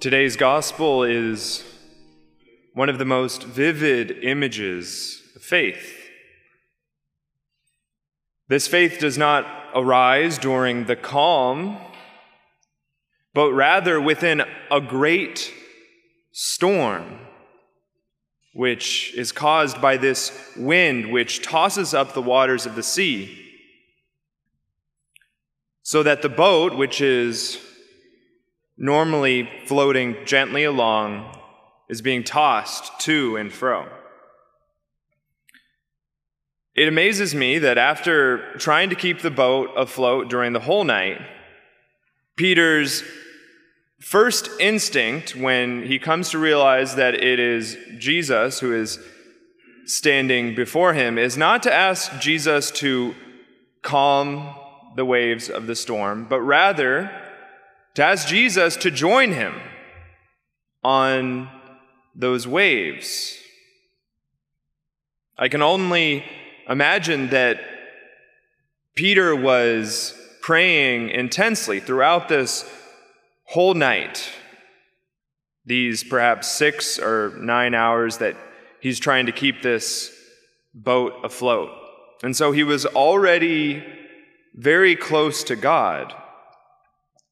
Today's gospel is one of the most vivid images of faith. This faith does not arise during the calm, but rather within a great storm, which is caused by this wind which tosses up the waters of the sea, so that the boat, which is normally floating gently along, is being tossed to and fro. It amazes me that after trying to keep the boat afloat during the whole night, Peter's first instinct when he comes to realize that it is Jesus who is standing before him is not to ask Jesus to calm the waves of the storm, but rather to ask Jesus to join him on those waves. I can only imagine that Peter was praying intensely throughout this whole night, these perhaps six or nine hours that he's trying to keep this boat afloat. And so he was already very close to God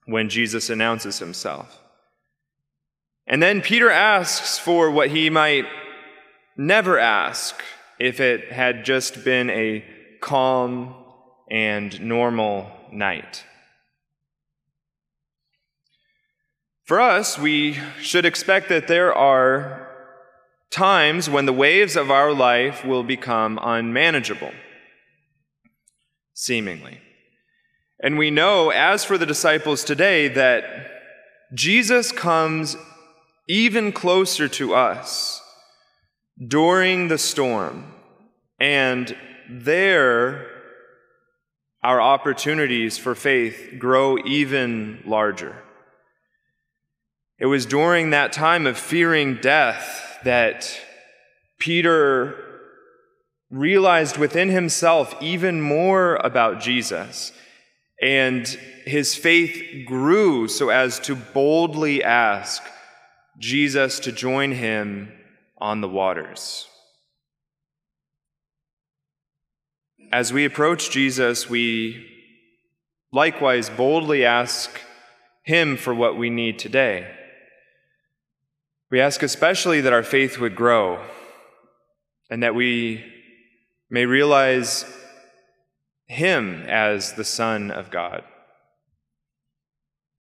when Jesus announces himself. And then Peter asks for what he might never ask if it had just been a calm and normal night. For us, we should expect that there are times when the waves of our life will become unmanageable, seemingly. And we know, as for the disciples today, that Jesus comes even closer to us during the storm, and there our opportunities for faith grow even larger. It was during that time of fearing death that Peter realized within himself even more about Jesus and his faith grew so as to boldly ask Jesus to join him on the waters. As we approach Jesus, we likewise boldly ask him for what we need today. We ask especially that our faith would grow and that we may realize him as the Son of God.